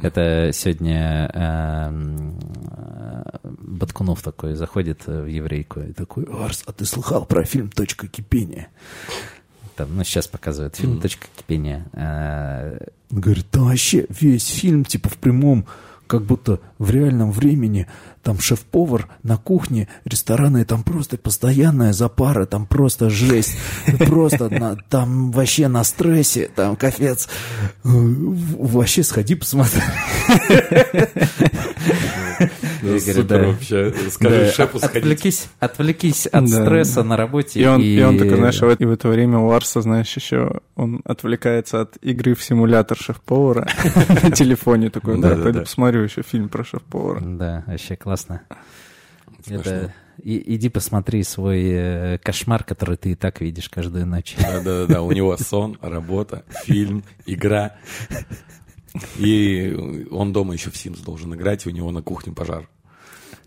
Это сегодня э, Баткунов такой заходит в еврейку и такой, Арс, а ты слыхал про фильм «Точка кипения»? Там, ну, сейчас показывают фильм «Точка кипения». Э, говорит, да вообще весь фильм, типа, в прямом как будто в реальном времени там шеф-повар на кухне ресторана, и там просто постоянная запара, там просто жесть, просто на, там вообще на стрессе, там капец. Вообще сходи посмотри. Ну, супер вообще. Скажи шефу сходить. Отвлекись, отвлекись от стресса на работе. И он, и он такой, знаешь, и в это время у Арса, знаешь, еще он отвлекается от игры в симулятор шеф-повара на телефоне такой, да, пойду посмотрю еще фильм про шеф-повара. Да, вообще классно. Это... И, иди посмотри свой э, кошмар, который ты и так видишь каждую ночь. Да-да-да, у него сон, работа, фильм, игра. И он дома еще в Sims должен играть, и у него на кухне пожар.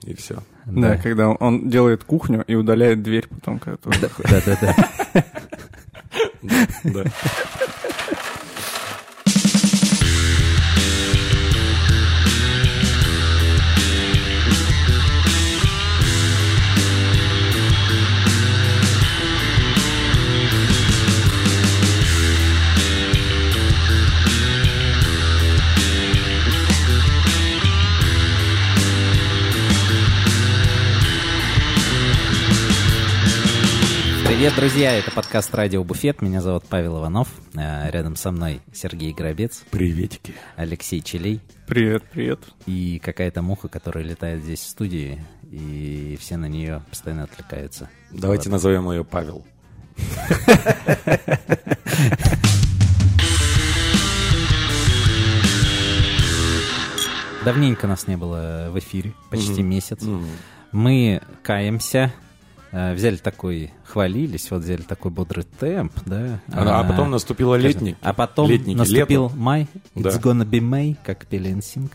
И все. Да, да когда он делает кухню и удаляет дверь потом, когда Да-да-да. Да. Привет, друзья! Это подкаст «Радио Буфет». Меня зовут Павел Иванов. Э, рядом со мной Сергей Грабец. Приветики. Алексей Челей. Привет, привет. И какая-то муха, которая летает здесь в студии, и все на нее постоянно отвлекаются. Давайте вот. назовем ее Павел. Давненько нас не было в эфире, почти месяц. Мы каемся, взяли такой, хвалились, вот взяли такой бодрый темп, да. А, а потом наступило летний. А потом Летники, наступил лето. май, it's да. gonna be May, как пели NSYNC.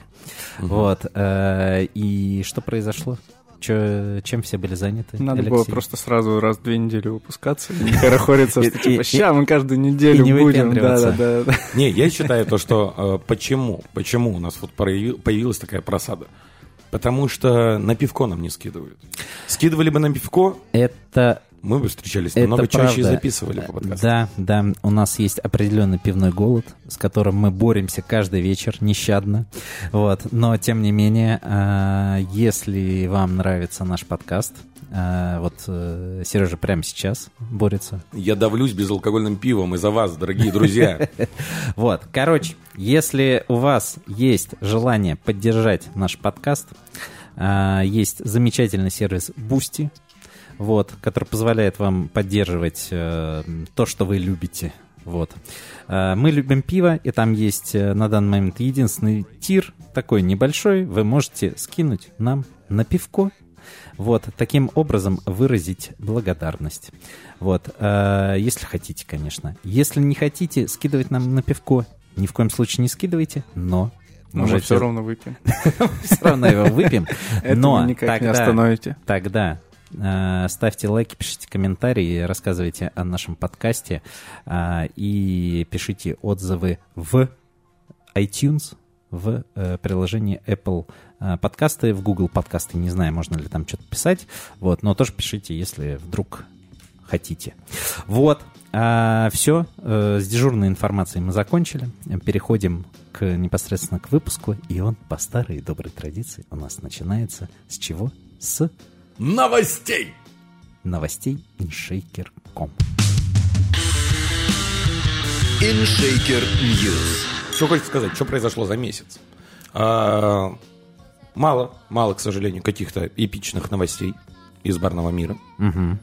Угу. Вот. Э, и что произошло? Че, чем все были заняты? Надо Алексей? было просто сразу раз в две недели выпускаться и не хорохориться, что типа, ща мы каждую неделю будем. Да, да, да. Не, я считаю то, что э, почему, почему у нас вот появилась такая просада? Потому что на пивко нам не скидывают. Скидывали бы на пивко, это мы бы встречались это намного правда. чаще и записывали по подкасту. Да, да, у нас есть определенный пивной голод, с которым мы боремся каждый вечер нещадно. Вот. Но, тем не менее, а, если вам нравится наш подкаст, а, вот э, Сережа прямо сейчас борется. Я давлюсь безалкогольным пивом из-за вас, дорогие друзья. Вот, короче, если у вас есть желание поддержать наш подкаст, а, есть замечательный сервис Boosty, вот, который позволяет вам поддерживать э, то, что вы любите. Вот. Э, мы любим пиво, и там есть э, на данный момент единственный тир, такой небольшой, вы можете скинуть нам на пивко. Вот, таким образом выразить благодарность. Вот, э, если хотите, конечно. Если не хотите скидывать нам на пивко, ни в коем случае не скидывайте, но но мы все равно выпьем. Все равно его выпьем. Но никак не остановите. Тогда Э, ставьте лайки, пишите комментарии, рассказывайте о нашем подкасте э, и пишите отзывы в iTunes, в э, приложении Apple подкасты, в Google подкасты. Не знаю, можно ли там что-то писать, вот, но тоже пишите, если вдруг хотите. Вот, а, все, с дежурной информацией мы закончили. Переходим к, непосредственно к выпуску, и он по старой доброй традиции у нас начинается с чего? С новостей. Новостей InShaker.com. InShaker News. Что хочешь сказать, что произошло за месяц? А, мало, мало, к сожалению, каких-то эпичных новостей из барного мира. Угу.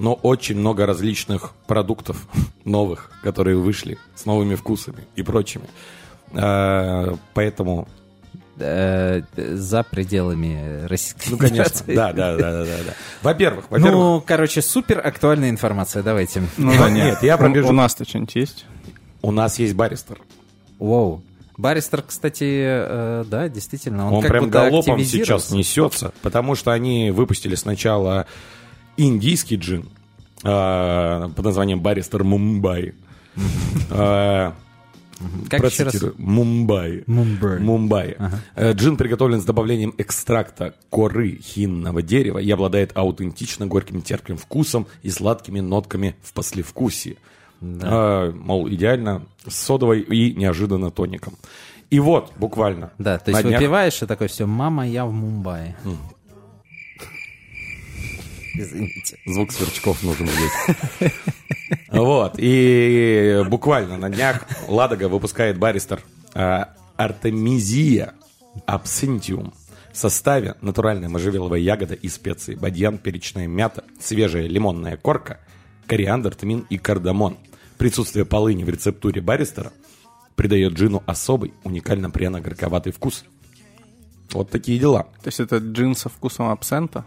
Но очень много различных продуктов новых, которые вышли с новыми вкусами и прочими. А, поэтому э, за пределами Российской Ну, конечно, да, да, да, да, да. Во-первых, ну, во-первых... Ну, короче, супер актуальная информация, давайте. Ну, да, нет, я пробежу. У нас-то что-нибудь есть? У нас есть баристер. Воу. Баристер, кстати, э, да, действительно, он, он как прям галопом сейчас несется, потому что они выпустили сначала индийский джин э, под названием Баристер Мумбай. Э, Как еще раз? Мумбаи. Мумбаи. Э, Джин приготовлен с добавлением экстракта коры хинного дерева и обладает аутентично горьким терпким вкусом и сладкими нотками в послевкусии. Э, мол, идеально с содовой и неожиданно тоником. И вот, буквально. Да, то есть днях- выпиваешь и такой, все, мама, я в Мумбаи. Извините. Звук сверчков нужен здесь. Вот. И буквально на днях Ладога выпускает баристер э, Артемизия Абсинтиум в составе натуральная можжевеловая ягода и специи, бадьян, перечная мята, свежая лимонная корка, кориандр, тмин и кардамон. Присутствие полыни в рецептуре баристера придает джину особый, уникально пряно-горьковатый вкус. Вот такие дела. То есть это джин со вкусом абсента?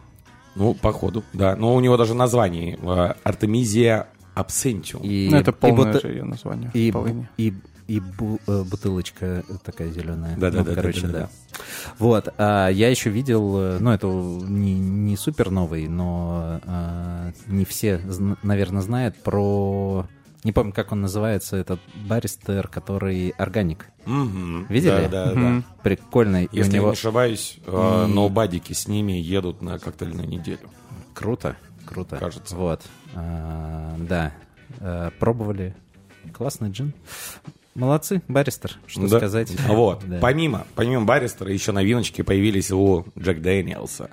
Ну, походу, да. Но у него даже название э, Артемизия Абсентиум. И, ну, это и полное бут- же ее название. И, полыни. и, и бу- э, бутылочка такая зеленая. Да-да-да, Ну, короче, да-да-да. да. Вот. а я еще видел, э, ну, это не, не супер новый, но а, не все, наверное, знают про... Не помню, как он называется, этот баристер, который органик. Мгм. Видели? Да, да, да. Мгм. Прикольный. И Если у я него... не ошибаюсь, э, И- ноубадики с ними едут на коктейльную неделю. Круто, круто. Кажется. Вот. А, да. А, пробовали. Классный джин. Молодцы, баристер, что Да. сказать. Вот. Да. Помимо, помимо баристера, еще новиночки появились у Джек Дэниелса.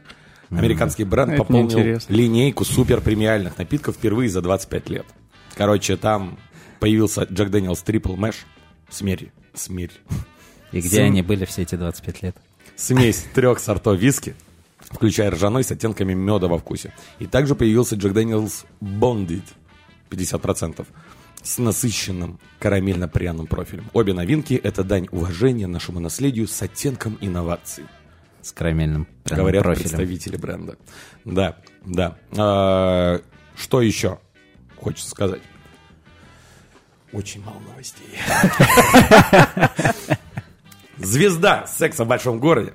Американский бренд Это пополнил линейку супер премиальных напитков впервые за 25 лет. Короче, там появился Jack Daniel's Triple Mash. Смесь. Смесь. И где Сын- они были все эти 25 лет? Смесь трех сортов виски, включая ржаной с оттенками меда во вкусе. И также появился Джек Дэниелс Bonded 50% с насыщенным карамельно-пряным профилем. Обе новинки – это дань уважения нашему наследию с оттенком инноваций, С карамельным говорят профилем. представители бренда. Да, да. А, что еще хочется сказать? Очень мало новостей. Звезда секса в большом городе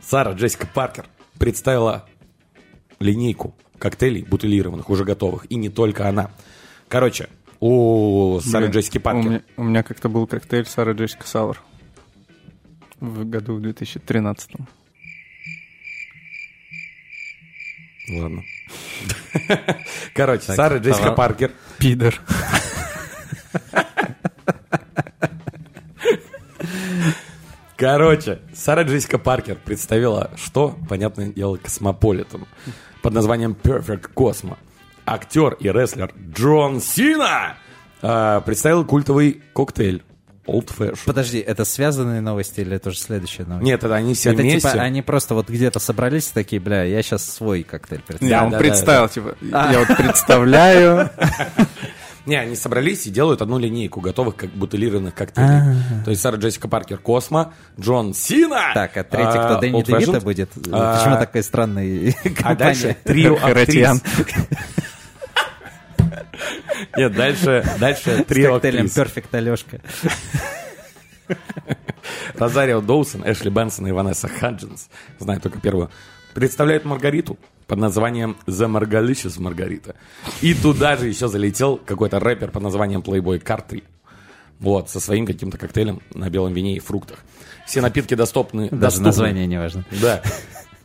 Сара Джессика Паркер представила линейку коктейлей бутылированных, уже готовых. И не только она. Короче, у Сары Блин, Джессики У Паркер меня, у меня как-то был коктейль Сара Джессика Сауэр в году в 2013. Ладно. Короче, Сара Джессика давай. Паркер Пидор. Короче, Сара Джессика Паркер представила, что, понятное дело, космополитен под названием Perfect Cosmo. Актер и рестлер Джон Сина а, представил культовый коктейль Old Fashion. Подожди, это связанные новости или это уже следующая новость? Нет, это они все это вместе. типа они просто вот где-то собрались такие, бля, я сейчас свой коктейль представлю. он да, представил, типа, я вот представляю. Не, они собрались и делают одну линейку готовых как бутылированных коктейлей. То есть Сара Джессика Паркер Космо, Джон Сина. Так, а третий кто, а, Дэнни Девита будет? А, Почему такой странный А дальше компания? трио актрис. Нет, дальше, дальше С трио коктейлем. Perfect Алешка. Розарио Доусон, Эшли Бенсон и Ванесса Хаджинс, знаю только первую, представляют Маргариту под названием The Margalicious Маргарита. И туда же еще залетел какой-то рэпер под названием Playboy Картри. Вот, со своим каким-то коктейлем на белом вине и фруктах. Все напитки доступны. Даже доступны. название не важно. Да.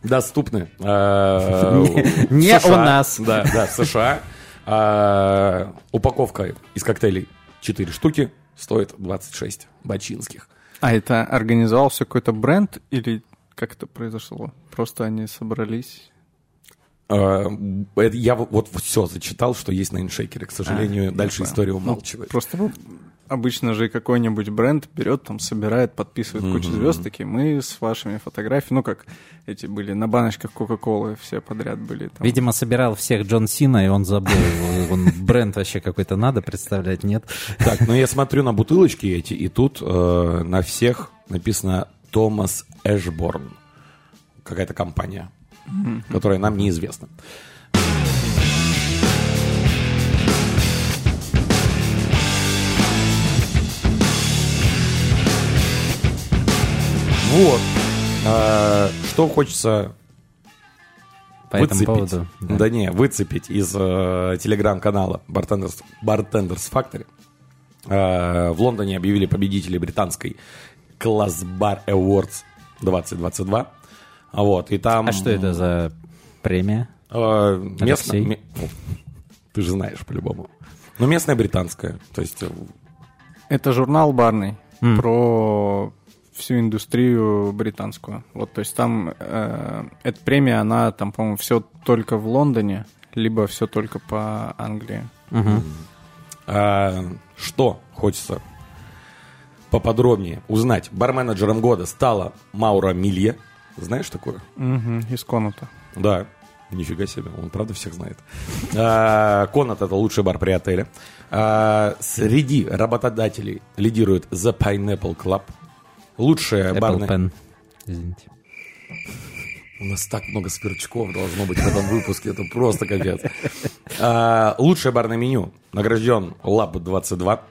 Доступны. э, Не у нас. Да, да, США. Э, Упаковка из коктейлей 4 штуки стоит 26 бачинских. А это организовал все какой-то бренд или как это произошло? Просто они собрались. Это Я вот все зачитал, что есть на иншейкере. К сожалению, дальше понял. история умалчивает. Просто вот обычно же какой-нибудь бренд берет, там, собирает, подписывает кучу звезд, такие, мы с вашими фотографиями, ну, как эти были на баночках Кока-Колы, все подряд были. Там. Видимо, собирал всех Джон Сина, и он забыл. Он бренд вообще какой-то надо представлять, нет? Так, ну я смотрю на бутылочки эти, и тут э, на всех написано Томас Эшборн. Какая-то компания, которая нам неизвестна. Вот. Э, что хочется По этому выцепить. поводу. Да. да. не, выцепить из э, телеграм-канала Bartenders, Bartenders Factory. Э, В Лондоне объявили победителей британской Class Bar Awards 2022. А Вот, и там... А что это за премия? Э, местно- ну, Ты же знаешь по-любому. Ну, местная британская. То есть, э, Это журнал барный М. про всю индустрию британскую. Вот, то есть там э, эта премия, она там, по-моему, все только в Лондоне, либо все только по Англии. Мгм. А, что хочется поподробнее узнать. Барменеджером года стала Маура Милье. Знаешь такое? Угу, из Конута. Да. Нифига себе, он правда всех знает. А, Конат это лучший бар при отеле. А, Среди работодателей лидирует The Pineapple Club. Лучшая Apple барная... Pen. Извините. У нас так много сверчков должно быть в этом выпуске, это просто капец. А, лучшее барное меню награжден Lab 22.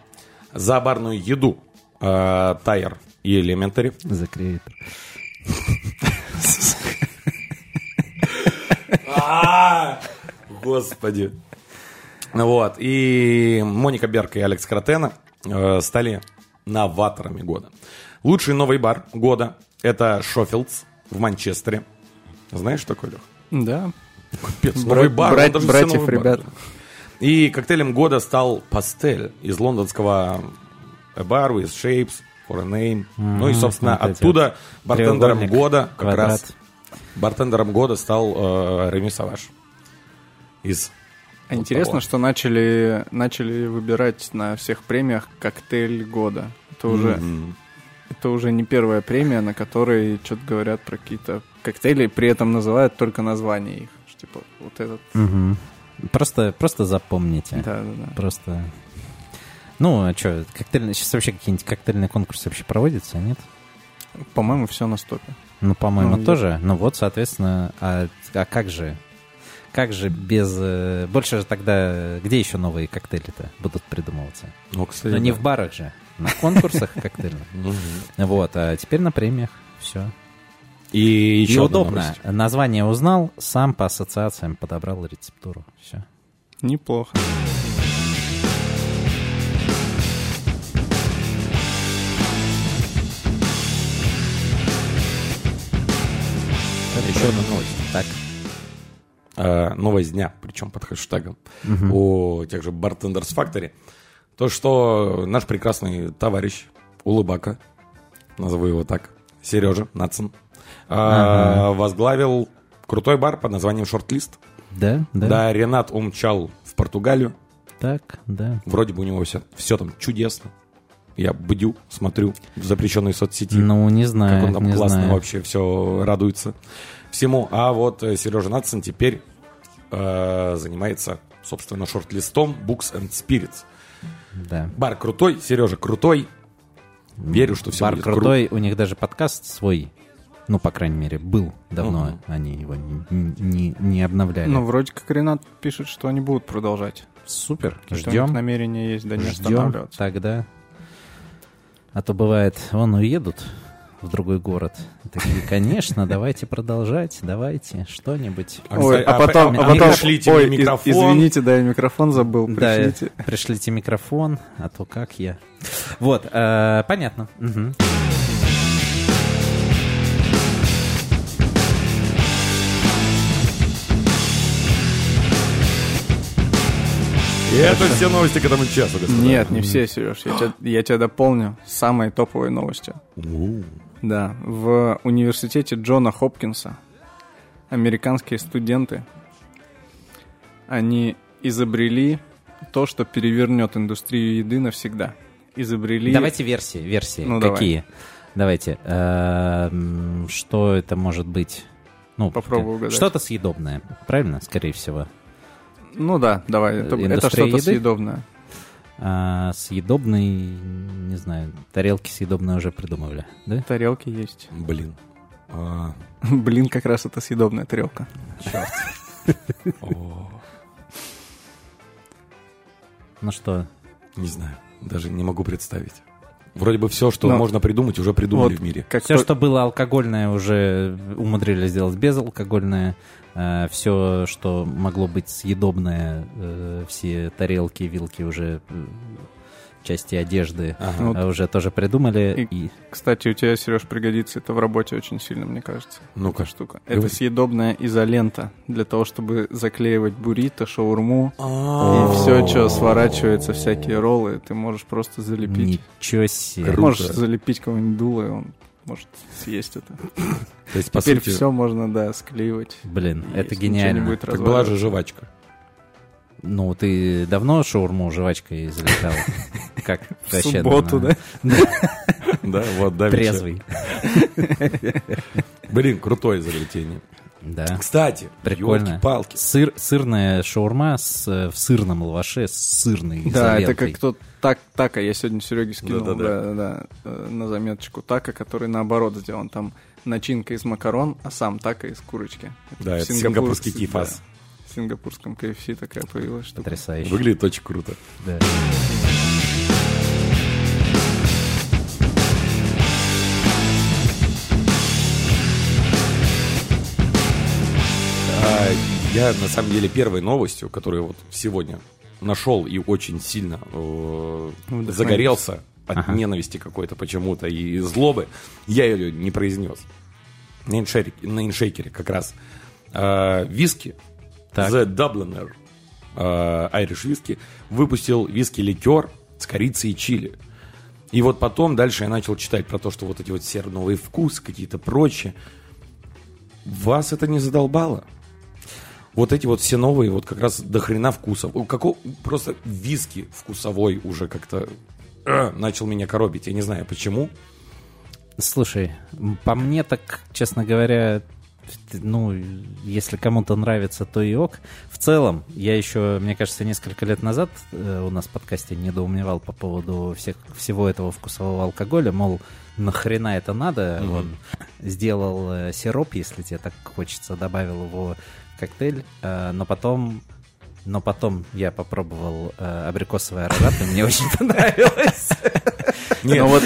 За барную еду а, Тайер и Elementary. The Creator. Господи. Вот. И Моника Берг и Алекс Кротена э, стали новаторами года. Лучший новый бар года – это Шофилдс в Манчестере. Знаешь такой, Лех? Да. Капец, новый бар. брат- он даже братьев, новый бар. ребят. И коктейлем года стал Пастель из лондонского A Bar with Shapes for a Name. ну и, собственно, эти оттуда бартендером года как квадрат. раз бартендером года стал э, Реми Саваш из А вот интересно, того. что начали, начали выбирать на всех премиях коктейль года. Это уже, Мгм. Это уже не первая премия, на которой что-то говорят про какие-то коктейли, при этом называют только название их. Что, Типа вот этот. Мгм. Просто, просто запомните. Да, да, да. Просто... Ну, а что, коктейльные... Сейчас вообще какие-нибудь коктейльные конкурсы вообще проводятся, нет? По-моему, все на стопе. Ну, по-моему, Ну, я- тоже. Ну вот, соответственно, а, а как же? Как же без... э, Больше же тогда... Где еще новые коктейли-то будут придумываться? Ну, кстати, Ну, не да. в барах же. На конкурсах коктейльных. Вот, а теперь на премиях. Все. И И еще одна удобно. Название узнал, сам по ассоциациям подобрал рецептуру. Все. Неплохо. Еще одна новость. Так. Э, новость дня, причем под хэштегом у тех же Bartenders Factory. То, что наш прекрасный товарищ Улыбака, назову его так, Сережа Нацин, э, возглавил крутой бар под названием Шортлист. Да, да, Да, Ренат умчал в Португалию. Так, да. Вроде бы у него все, все там чудесно. Я бдю, смотрю в запрещенной соцсети. Ну, не знаю, как он там не классно знаю. вообще все радуется всему. А вот э, Сережа Натсон теперь э, занимается, собственно, шорт-листом Books and Spirits. Да. Бар крутой, Сережа крутой. Верю, что все Бар будет крутой, у них даже подкаст свой, ну, по крайней мере, был давно, Мгм. они его не, не, не обновляли. Ну, вроде как Ренат пишет, что они будут продолжать. Супер, Что у них ждем, намерение есть, да не ждем останавливаться. тогда. А то бывает, вон уедут в другой город. Такие, конечно, давайте продолжать, давайте что-нибудь. А, Ой, а а потом, по- а а потом, пришлите ой, микрофон. извините, да, я микрофон забыл, Да, пришлите. пришлите микрофон, а то как я. Вот, э, понятно. Мгм. И это все новости к этому часу, господа. Нет, не все, Сереж, я тебя, я тебя дополню. Самые топовые новости. У, Да, в университете Джона Хопкинса американские студенты, они изобрели то, что перевернет индустрию еды навсегда. Изобрели... Давайте версии, версии. Ну, давай. Какие? Давайте. Эм, Что это может быть? Ну, Попробуй как- угадать. Что-то съедобное, правильно? Скорее всего. Ну да, давай, это, это что-то съедобное. А съедобный, не знаю, тарелки съедобные уже придумывали, да? Тарелки есть. Блин. А, Блин, как раз это съедобная тарелка. о, Ну что, Не знаю, даже не могу представить. Вроде бы все, что Но- можно придумать, уже придумали Вот в мире. Как все, то- что было алкогольное, уже умудрились сделать безалкогольное. Все, что могло быть съедобное, э, все тарелки, вилки уже э, части одежды Ага. э, уже тоже придумали. И- И, Кстати, у тебя, Сереж, пригодится это в работе очень сильно, мне кажется. Ну-ка. Эта штука. Это съедобная изолента для того, чтобы заклеивать буррито, шаурму. А. И все, что сворачивается, всякие роллы, ты можешь просто залепить. ничего себе. Можешь залепить кого-нибудь дуло, и он может съесть это. То есть, по Теперь сути, все можно, да, склеивать. Блин, И это гениально. будет как была же жвачка. Ну, ты давно шаурму жвачкой залетал? Как В вообще? субботу, да? Да, вот, да. Трезвый. Блин, крутое изобретение. Да. Кстати, Прикольно. палки Сыр, сырная шаурма с, э, в сырном лаваше с сырной Да, это изолентой. как тот так, така, я сегодня Сереге скинул, да, Да-да-да. да, да, э, на заметочку така, который наоборот сделан. Там начинка из макарон, а сам така из курочки. Да, это Сингапур- сингапурский кифас. да, В сингапурском KFC такая появилась штука. Потрясающе. Выглядит очень круто. Да. Я, на самом деле, первой новостью, которую вот сегодня нашел и очень сильно э, загорелся от Ага. ненависти какой-то почему-то и злобы, я ее не произнес. На иншейкере, на иншейкере как раз. Э, виски, Так. The Dubliner э, Irish Whisky, выпустил виски-ликер с корицей и чили. И вот потом дальше я начал читать про то, что вот эти вот серновые вкусы, какие-то прочие. Вас это не задолбало? Вот эти вот все новые, вот как раз до хрена вкусов. Какого, просто виски вкусовой уже как-то э, начал меня коробить. Я не знаю почему. Слушай, по мне так, честно говоря, ну, если кому-то нравится, то и ок. В целом, я еще, мне кажется, несколько лет назад э, у нас в подкасте недоумевал по поводу всех, всего этого вкусового алкоголя, мол, нахрена это надо? Мгм. Он сделал э, сироп, если тебе так хочется, добавил его коктейль, э, но потом... Но потом я попробовал э, абрикосовый аэрат, и мне очень понравилось. Нет, Но вот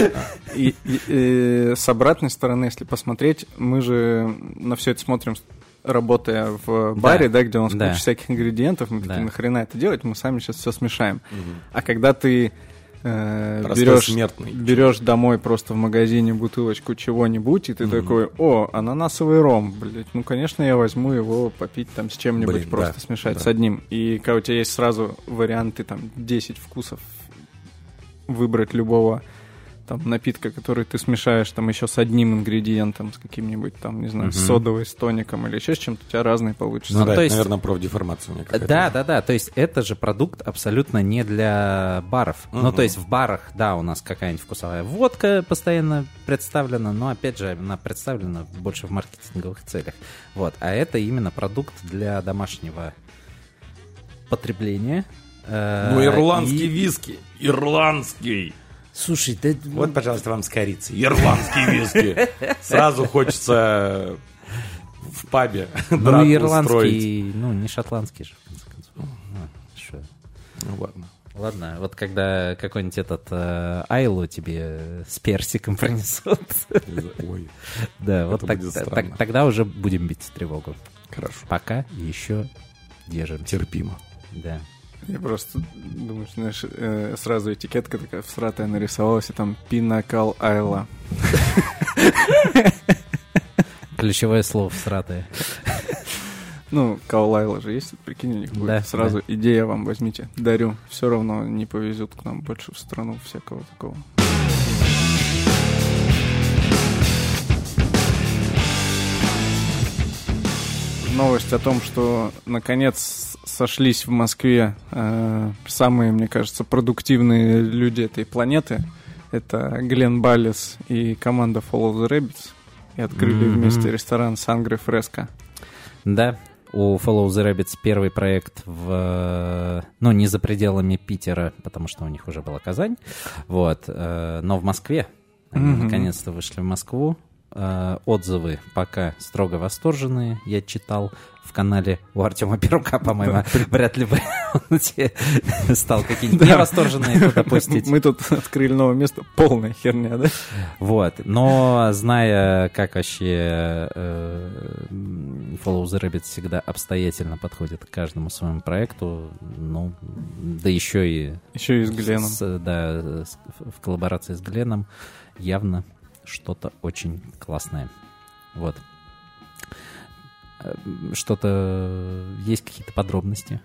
и- и- э, с обратной стороны, если посмотреть, мы же на все это смотрим, работая в баре, да, где у нас да. куча всяких ингредиентов, мы такие, Да. нахрена это делать, мы сами сейчас все смешаем. А когда ты Простой берешь, смертный. берешь домой просто в магазине бутылочку чего-нибудь, и ты такой, о, ананасовый ром, блядь, ну, конечно, я возьму его попить там с чем-нибудь, Блин, просто да, смешать да. с одним. И когда у тебя есть сразу варианты, там, 10 вкусов, выбрать любого там напитка, который ты смешаешь там еще с одним ингредиентом, с каким-нибудь там, не знаю, с Мгм. содовой, с тоником или еще с чем-то, у тебя разные получится. Ну, да, то это, есть- наверное, профдеформация. Да, да, да. То есть это же продукт абсолютно не для баров. Ну, Мгм. то есть в барах, да, у нас какая-нибудь вкусовая водка постоянно представлена, но опять же, она представлена больше в маркетинговых целях. Вот. А это именно продукт для домашнего потребления. Э, Ну, ирландский и- виски. Ирландский. Слушай, да... Вот, пожалуйста, вам с корицей. Ирландский виски. Сразу хочется в пабе ну, ирландский, ну, не шотландский же, в конце концов. Ну, шо. Ну, ладно. Ладно, вот когда какой-нибудь этот э, Айлу тебе с персиком принесут, Ой, да, вот так- так- тогда уже будем бить тревогу. хорошо. Пока еще держимся. Терпимо. Да. Я просто думаю, что, знаешь, э, сразу этикетка такая всратая нарисовалась, и там Пинакал Айла. Ключевое слово всратое. Ну, Каулайла же есть, прикинь, у них будет. Да, Сразу идея вам возьмите, дарю. Все равно не повезет к нам больше в страну всякого такого. Новость о том, что наконец сошлись в Москве э, самые, мне кажется, продуктивные люди этой планеты. Это Глен Баллес и команда Follow the Rabbits. И открыли Мгм. вместе ресторан Сангре Фреско. Да, у Follow the Rabbits первый проект в... Ну, не за пределами Питера, потому что у них уже была Казань. Вот. э, Но в Москве. Они Мгм. наконец-то вышли в Москву. Э, Отзывы пока строго восторженные. Я читал в канале у Артема Перука, по-моему. Вряд ли бы он стал какие-нибудь невосторженные туда пустить. Мы тут открыли новое место, полная херня, да? Вот. Но зная, как вообще э, Follow the Rabbit всегда обстоятельно подходит к каждому своему проекту. Ну, да еще и... Еще и с Гленом. С, да, с- в коллаборации с Гленом явно что-то очень классное. Вот. Э, Что-то... Есть какие-то подробности?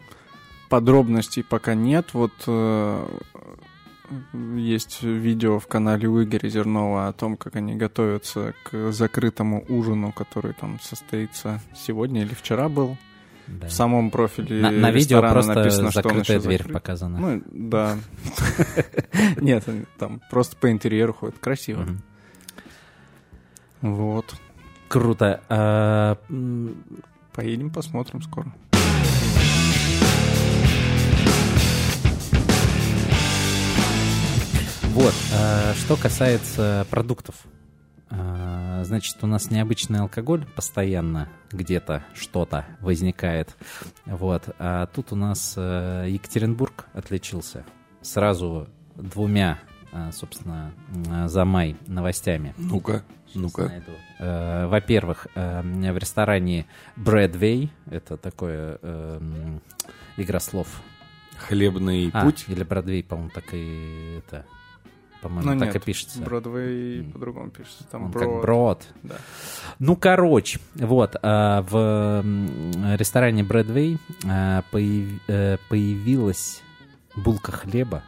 Подробностей пока нет. Вот э, есть видео в канале у Игоря Зернова о том, как они готовятся к закрытому ужину, который там состоится сегодня или вчера был. Да. В самом профиле на, на видео просто написано, что закрытая еще дверь закрыт. показана. Ну, да. Нет, там просто по интерьеру ходит. Красиво. Вот. Круто. А, Поедем, посмотрим скоро. Вот, а, что касается продуктов. А, Значит, у нас необычный алкоголь постоянно где-то что-то возникает. Вот. А тут у нас э, Екатеринбург отличился сразу двумя, собственно, м, за май новостями. Ну-ка, ну-ка. Э, Во-первых, э, в ресторане Bradway, это такое э, игра слов. Хлебный А, путь. или Бродвей, по-моему, так и это, по-моему, Ну, так и нет, пишется. Бродвей по-другому пишется. Там Он брод. как брод. Да. Ну, короче, вот, а, в ресторане Брэдвей а, э, появилась булка хлеба.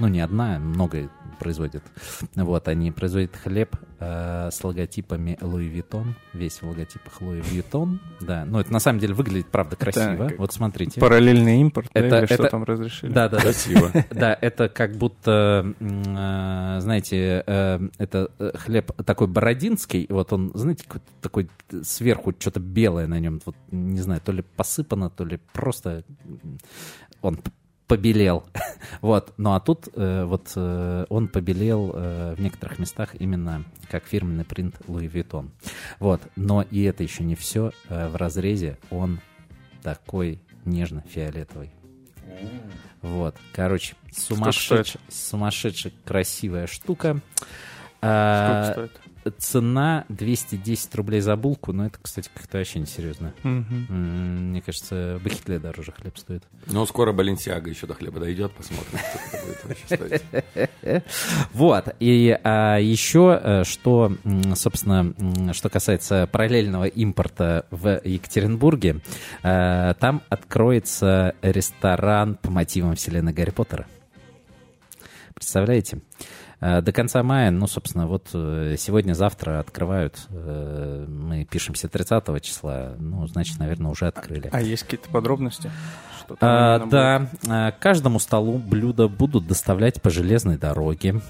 Ну, не одна, много производят. Вот, они производят хлеб э, с логотипами Louis Vuitton. Весь в логотипах Louis Vuitton. Да, ну, это на самом деле выглядит, правда, красиво. как Вот смотрите. Параллельный импорт, да, Это- что это- там разрешили? Да, да, да. Красиво. Да, это как будто, э, знаете, э, это э, хлеб такой бородинский, вот он, знаете, какой-то такой сверху что-то белое на нем, вот не знаю, то ли посыпано, то ли просто он побелел. Вот, ну а тут э, вот э, он побелел э, в некоторых местах именно как фирменный принт Louis Vuitton. Вот, но и это еще не все. Э, В разрезе он такой нежно-фиолетовый. Вот, короче, сумасшедшая, сумасшедшая красивая штука. А, Сколько стоит? Цена 210 рублей за булку, но это, кстати, как-то вообще несерьезно. М, Мне кажется, в Хитле дороже хлеб стоит. Ну, скоро Баленсиага еще до хлеба дойдет, посмотрим, что это будет вообще стоить. Вот, и а, еще, э, что, собственно, что касается параллельного импорта в Екатеринбурге, э, там откроется ресторан по мотивам вселенной Гарри Поттера. Представляете? Э, До конца мая, ну, собственно, вот э, сегодня-завтра открывают. э, Мы пишемся 30 числа, ну, значит, наверное, уже открыли. А есть какие-то подробности? А, да, а, к каждому столу блюда будут доставлять по железной дороге.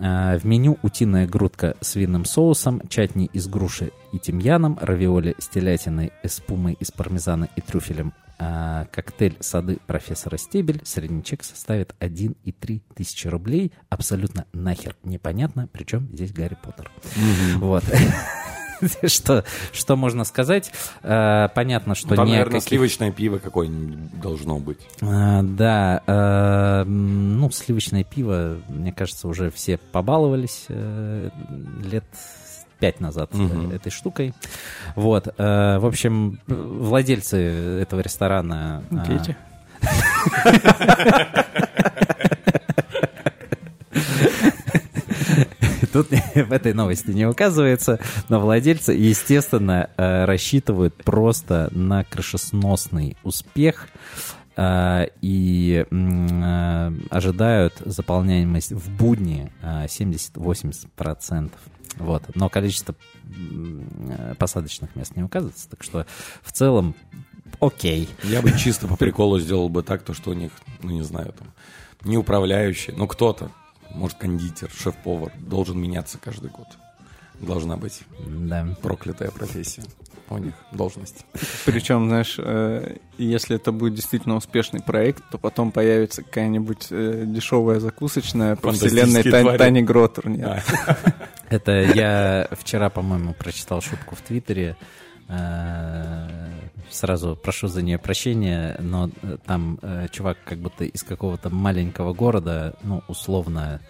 А, В меню утиная грудка с винным соусом, чатни из груши и тимьяном, равиоли с телятиной, эспумой из пармезана и трюфелем, а, коктейль сады профессора Стебель. Средний чек составит 1,3 тысячи рублей. Абсолютно нахер непонятно, причем здесь Гарри Поттер. Вот. Что, что можно сказать? А, Понятно, что Там, о наверное, каких- сливочное пиво какое-нибудь должно быть. а, Да, м, ну, сливочное пиво, мне кажется, уже все побаловались э, лет пять назад э, Мгм. этой штукой. Вот, э, в общем, владельцы этого ресторана... Дети. Тут в этой новости не указывается, но владельцы, естественно, э, рассчитывают просто на крышесносный успех э, и э, ожидают заполняемость в будни э, 70-80%. Вот. Но количество посадочных мест не указывается, так что в целом окей. Я бы чисто по приколу сделал бы так, то, что у них, ну, не знаю, там, не управляющий, ну, кто-то, может, кондитер, шеф-повар, должен меняться каждый год. Должна быть Да. проклятая профессия у них, должность. Причем, знаешь, э, если это будет действительно успешный проект, то потом появится какая-нибудь э, дешевая закусочная по вселенной твари. Тани Гроттер. Нет. Да. Это я вчера, по-моему, прочитал шутку в Твиттере. Э, Сразу прошу за нее прощения, но там чувак как будто из какого-то маленького города, ну, условно,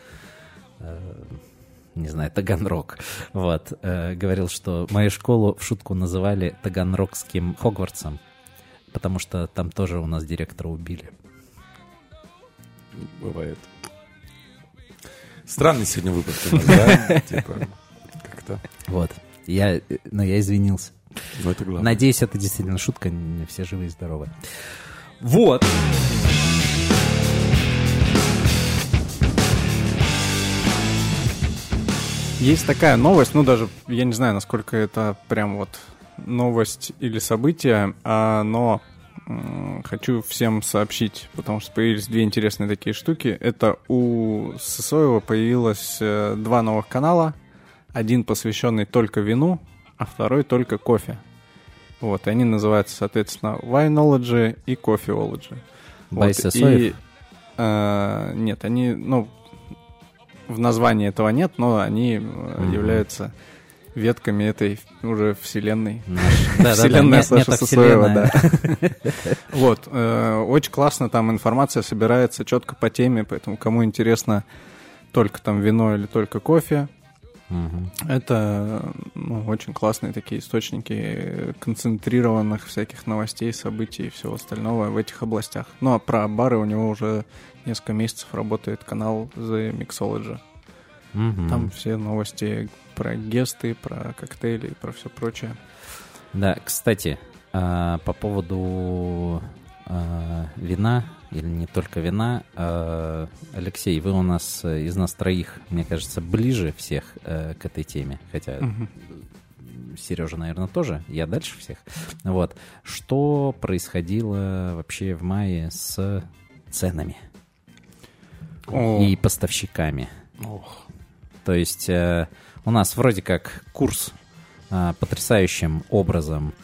не знаю, Таганрог. Вот. Э, говорил, что мою школу в шутку называли Таганрогским Хогвартсом, потому что там тоже у нас директора убили. Бывает. Странный сегодня выпуск у нас, да? Типа, как-то. Вот. Я, но я извинился. Ну, это главное. Надеюсь, это действительно шутка, все живы и здоровы. Вот. Есть такая новость, ну даже я не знаю, насколько это прям вот новость или событие, а, но м, хочу всем сообщить, потому что появились две интересные такие штуки. Это у Сысоева появилось э, два новых канала. Один посвященный только вину, а второй только кофе. Вот, они называются, соответственно, Winology и Coffeeology. By Вот, Сысоев? и, э, нет, они, ну, в названии этого нет, но они Мгм. являются ветками этой уже вселенной. Вселенная нет- Саши метавселенная. Сысоева, да. Вот, э, очень классно, там информация собирается четко по теме, поэтому кому интересно только там вино или только кофе, Мгм. это ну, очень классные такие источники концентрированных всяких новостей, событий и всего остального в этих областях. Ну а про бары у него уже несколько месяцев работает канал The Mixology. Мгм. Там все новости про гесты, про коктейли и про все прочее. Да, кстати, а, по поводу а, вина, или не только вина, а, Алексей, вы у нас э, из нас троих, мне кажется, ближе всех э, к этой теме, хотя Мгм. Сережа, наверное, тоже, я дальше всех. Вот. Что происходило вообще в мае с ценами О, и поставщиками? Ох. То есть э, у нас вроде как курс потрясающим образом.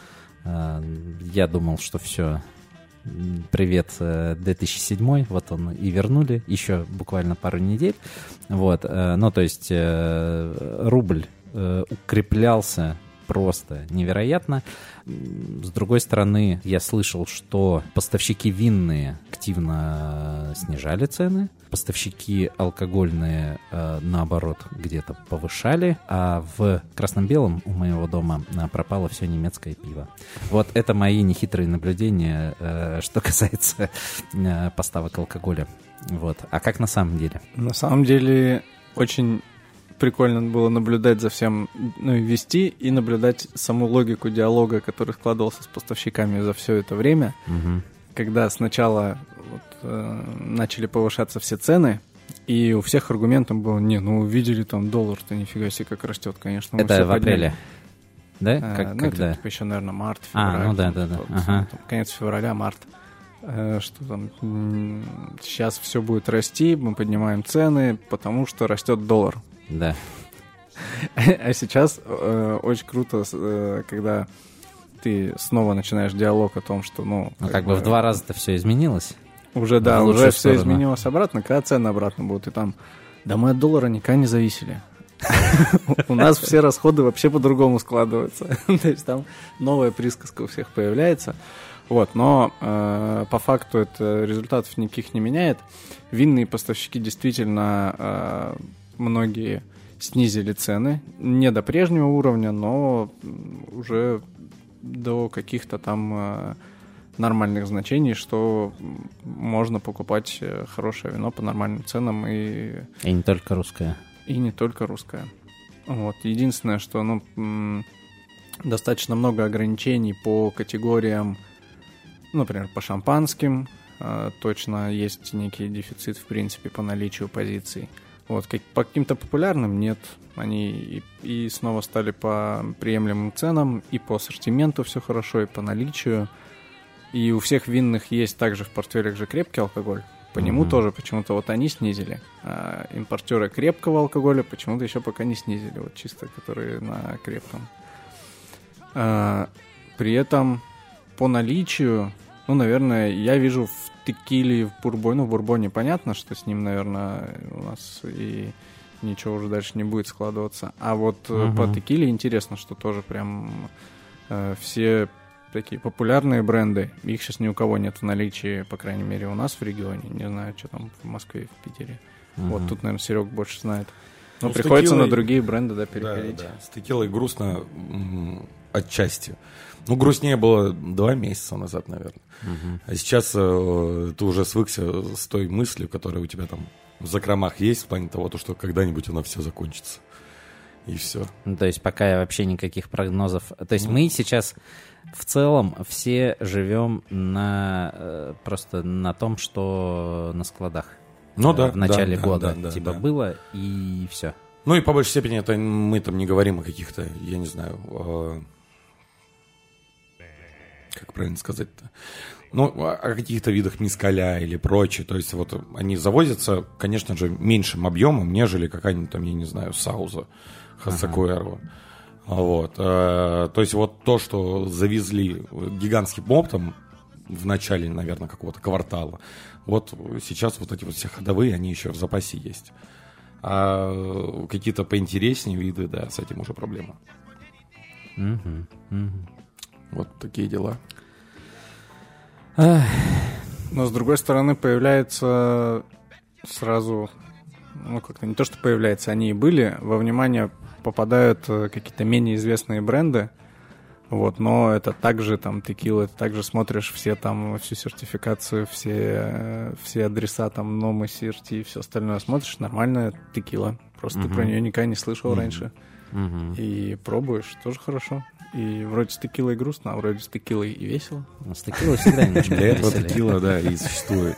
я думал, что все. Привет, э, 2007, вот он и вернули, еще буквально пару недель. Вот, э, ну то есть э, рубль э, укреплялся просто невероятно. С другой стороны, я слышал, что поставщики винные активно снижали цены, поставщики алкогольные, э, наоборот, где-то повышали, а в красном-белом у моего дома э, пропало все немецкое пиво. Вот это мои нехитрые наблюдения, э, что касается поставок алкоголя. Вот. А как на самом деле? На самом деле очень прикольно было наблюдать за всем, ну и вести, и наблюдать саму логику диалога, который складывался с поставщиками за все это время. Мгм. Когда сначала вот, э, начали повышаться все цены, и у всех аргументом было, не, ну увидели там доллар-то нифига себе как растет, конечно. Это в подняли». апреле. Да? Э, Как, ну, когда? это типа еще, наверное, март, А, февраль. ну да, да, да. вот, Ага. там, конец февраля, март. Э, Что там, сейчас все будет расти, мы поднимаем цены, потому что растет доллар. Да. А сейчас э, очень круто, э, когда ты снова начинаешь диалог о том, что, ну... Ну, как бы в два раза-то все изменилось. Уже, да, уже все сторону. изменилось обратно, когда цены обратно будут, и там, да мы от доллара никогда не зависели. У нас все расходы вообще по-другому складываются. То есть там новая присказка у всех появляется. Вот, но э, по факту это результатов никаких не меняет. Винные поставщики действительно э, многие снизили цены. Не до прежнего уровня, но уже до каких-то там э, нормальных значений, что можно покупать э, хорошее вино по нормальным ценам и, И не только русская. и не только русское. Вот. Единственное, что ну, достаточно много ограничений по категориям, ну, например, по шампанским. э, точно есть некий дефицит, в принципе, по наличию позиций. Вот, как, по каким-то популярным нет. Они и, и снова стали по приемлемым ценам, и по ассортименту все хорошо, и по наличию. И у всех винных есть также в портфелях же крепкий алкоголь. По нему Мгм. тоже почему-то вот они снизили. А импортеры крепкого алкоголя почему-то еще пока не снизили. Вот чисто которые на крепком. А, при этом по наличию, ну, наверное, я вижу в текиле, в бурбоне, ну, в бурбоне понятно, что с ним, наверное, у нас и ничего уже дальше не будет складываться. А вот Мгм. по текиле интересно, что тоже прям э, все такие популярные бренды, их сейчас ни у кого нет в наличии, по крайней мере, у нас в регионе. Не знаю, что там в Москве и в Питере. Вот Мгм. тут, наверное, Серег больше знает. Ну, Ну, приходится текилой- на другие бренды, да, Да, переходить. да. С текилой грустно отчасти. Ну, грустнее было два месяца назад, наверное. А сейчас э, ты уже свыкся с той мыслью, которая у тебя там в закромах есть, в плане того, то, что когда-нибудь оно все закончится. И все. Ну, то есть пока вообще никаких прогнозов. То Ну. есть мы сейчас в целом все живем на э, просто на том, что на складах. Ну э, да. В начале да, года да, да, типа да. было и все. Ну и по большей степени это мы там не говорим о каких-то, я не знаю, э, как правильно сказать-то, ну, о о каких-то видах мискаля или прочее. То есть вот они завозятся, конечно же, меньшим объемом, нежели какая-нибудь там, я не знаю, сауза Хасакуэру. Вот. э, То есть вот то, что завезли гигантским оптом в начале, наверное, какого-то квартала, вот сейчас вот эти вот все ходовые, они еще в запасе есть. А какие-то поинтереснее виды, да, с этим уже проблема. Мгм, мгм. Вот такие дела. Но с другой стороны появляется сразу, ну как-то не то, что появляется, они и были, во внимание попадают э, какие-то менее известные бренды, вот, но это также там текила, это также смотришь все там, всю сертификацию, все, э, все адреса там, номы, серти и все остальное смотришь, нормальная текила, просто ты Мгм. про нее никогда не слышал раньше, Мгм. и пробуешь, тоже хорошо. И вроде с текилой грустно, а вроде с текилой и весело. Ну, С текилой всегда немножко Для этого текила, да, и существует.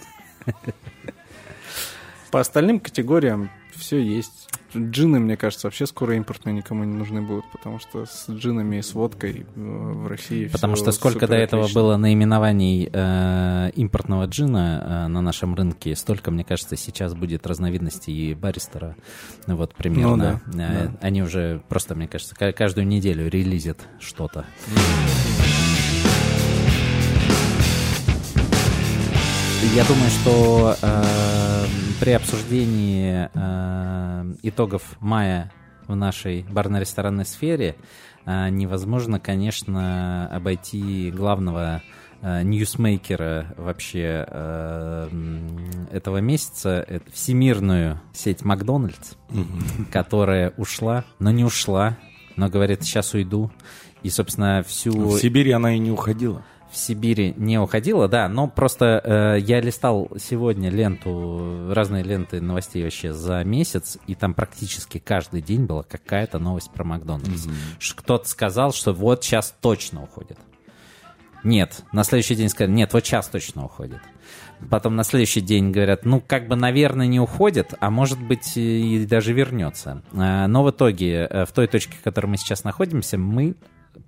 По остальным категориям все есть. Джины, мне кажется, вообще скоро импортные никому не нужны будут, потому что с джинами и с водкой э, в России Потому что сколько до этого отлично. было наименований э, импортного джина э, на нашем рынке, столько, мне кажется, сейчас будет разновидностей и баристера. Ну Вот примерно. Ну да, Э, да. Они уже просто, мне кажется, ка- каждую неделю релизят что-то. Я думаю, что э, при обсуждении э, итогов мая в нашей барно-ресторанной сфере э, невозможно, конечно, обойти главного э, ньюсмейкера вообще э, этого месяца, это всемирную сеть Макдональдс, которая ушла, но не ушла, но говорит, сейчас уйду. И, собственно, всю... В Сибири она и не уходила. В Сибири не уходила, да, но просто э, я листал сегодня ленту, разные ленты новостей вообще за месяц, и там практически каждый день была какая-то новость про Макдональдс. Ш- Кто-то сказал, что вот сейчас точно уходит. Нет, на следующий день сказали, нет, вот сейчас точно уходит. Потом на следующий день говорят, ну, как бы, наверное, не уходит, а может быть и даже вернется. А, Но в итоге, э, в той точке, в которой мы сейчас находимся, мы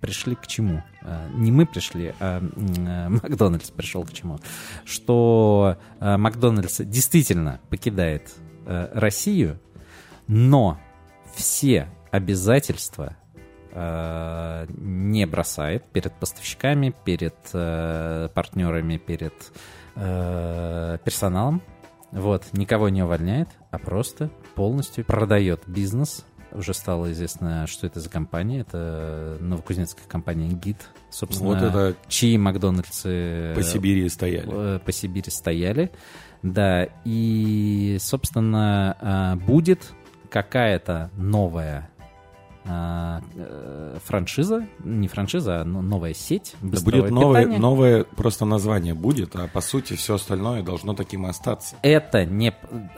пришли к чему? А, Не мы пришли, а э, Макдональдс пришел к чему? Что э, Макдональдс действительно покидает э, Россию, но все обязательства э, не бросает перед поставщиками, перед э, партнерами, перед э, персоналом. Вот, никого не увольняет, а просто полностью продает бизнес. Уже стало известно, что это за компания. Это новокузнецкая компания ГИД. Собственно, Вот это чьи Макдональдсы по Сибири стояли. э, по Сибири стояли. Да, и, собственно, а, будет какая-то новая э, франшиза, не франшиза, а но- новая сеть Да будет новое, питания. новое просто название будет, а по сути все остальное должно таким и остаться. Это не,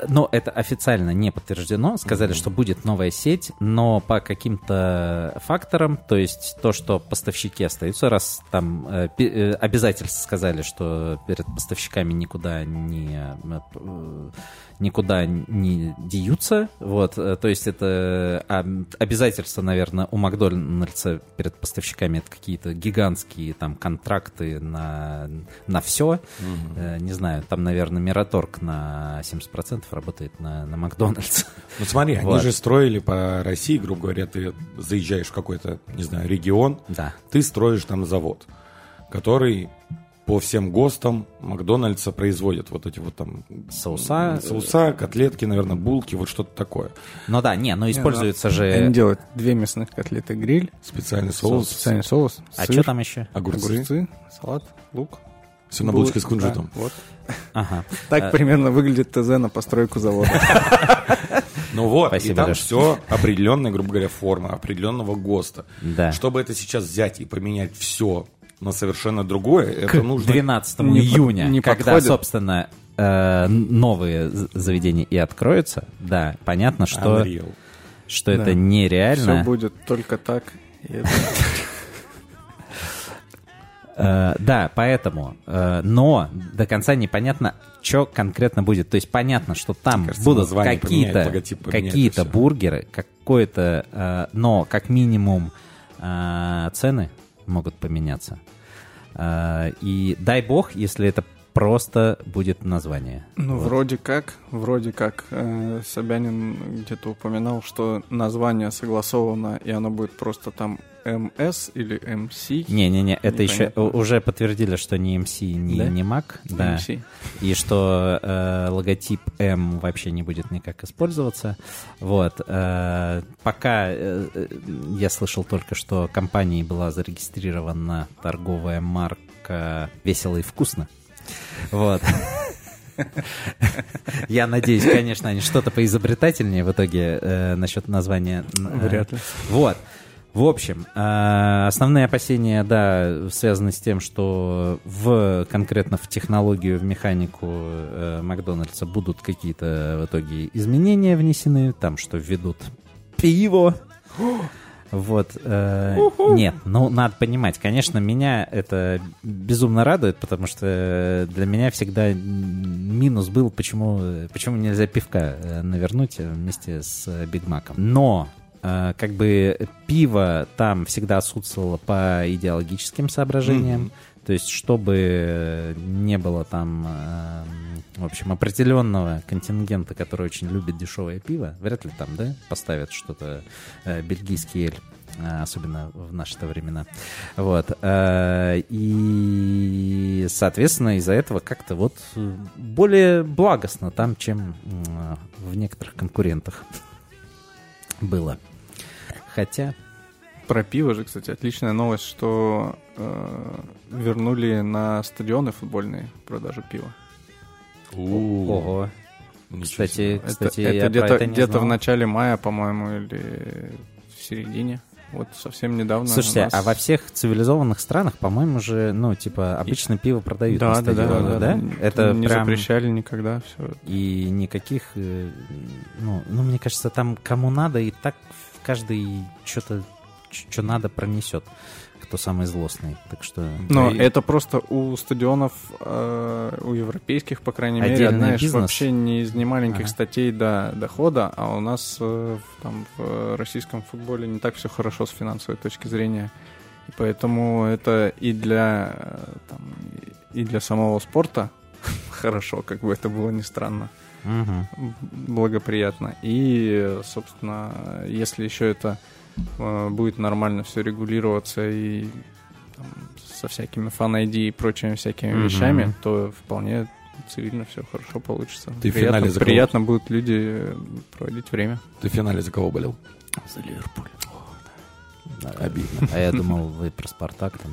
но это официально не подтверждено. Сказали, что будет новая сеть, но по каким-то факторам, то есть то, что поставщики остаются, раз там э, э, обязательства сказали, что перед поставщиками никуда не э, э, никуда не деются, вот, э, то есть это а, обязательства, наверное, у Макдональдса перед поставщиками это какие-то гигантские там контракты на на все, Э, не знаю, там, наверное, Мираторг на 70% работает на, на Макдональдс. Ну смотри, они Вот. же строили по России, грубо говоря, ты заезжаешь в какой-то, не знаю, регион, Да. ты строишь там завод, который по всем ГОСТам Макдональдса производит вот эти вот там Соуса. соуса, котлетки, наверное, булки, вот что-то такое. Ну да, не, но используется же... Они делают две мясных котлеты гриль, Специальный соус, соус, специальный соус, А сыр, что там еще? огурцы. огурцы, салат, лук. Сегодня булочка с кунжутом. Да, вот. Ага. Так Э, примерно выглядит ТЗ на постройку завода. Ну вот, и Спасибо, там Леш. все определенная, грубо говоря, форма определенного ГОСТа. Да. Чтобы это сейчас взять и поменять все на совершенно другое, К это нужно... 12 Не июня, не когда, подходит. собственно, э, новые заведения и откроются, да, понятно, что, Unreal. что Да. это нереально. Все будет только так. и это- Э, да, поэтому. э, но до конца непонятно, что конкретно будет. То есть понятно, что там будут какие-то какие-то бургеры, какое-то, э, но как минимум цены могут поменяться. Э, и дай бог, если это просто будет название. Ну, Вот. вроде как, вроде как э, Собянин где-то упоминал, что название согласовано, и оно будет просто там МС или МС. Не-не-не, это еще Непонятно. уже подтвердили, что ни MC, ни, Да? ни Mac, да. MC. и что э, логотип М вообще не будет никак использоваться. Вот. э, пока э, я слышал только, что компанией была зарегистрирована торговая марка «Весело и вкусно». Вот. Я надеюсь, конечно, они что-то поизобретательнее в итоге э, насчет названия. э, Вряд ли. Вот. В общем, э, основные опасения, да, связаны с тем, что в конкретно в технологию, в механику э, Макдональдса будут какие-то в итоге изменения внесены, там что введут пиво. Вот. э, нет, ну, надо понимать. Конечно, меня это безумно радует, потому что для меня всегда минус был, почему, почему нельзя пивка э, навернуть вместе с э, Биг Маком. Но э, как бы пиво там всегда отсутствовало по идеологическим соображениям. То есть, чтобы не было там, э, в общем, определенного контингента, который очень любит дешевое пиво, вряд ли там, да, поставят что-то э, бельгийский эль, э, особенно в наши-то времена. Вот. И, соответственно, из-за этого как-то вот более благостно там, чем в некоторых конкурентах было. Хотя... Про пиво же, кстати, отличная новость, что э, вернули на стадионы футбольные продажу пива. Ого. Кстати, кстати, это я это где-то это не где-то знал. в начале мая, по-моему, или в середине. Вот совсем недавно. Слушайте, нас- а во всех цивилизованных странах, по-моему же, ну, типа, обычно пиво продают да, на да, да, стадионах, да, да? да. Это не прям... запрещали никогда все. И никаких, э, ну, ну, мне кажется, там кому надо, и так каждый что-то, что надо, пронесет, кто самый злостный. Так что... Но и- это просто у стадионов, э, у европейских, по крайней мере, Отдельный одна из бизнес. вообще не из немаленьких Ага. статей до дохода, а у нас э, в- там в российском футболе не так все хорошо с финансовой точки зрения. И поэтому это и для, э, там, и для самого спорта хорошо, как бы это было ни странно Мгм. благоприятно. И, собственно, если еще это э, будет нормально все регулироваться и там, со всякими фан-ID и прочими всякими Мгм. вещами, то вполне цивильно все хорошо получится. Ты в приятно, финале за кого? приятно будут люди э, проводить время. Ты в финале за кого болел? За Ливерпуль. Да. Обидно. А я думал, вы про Спартак там.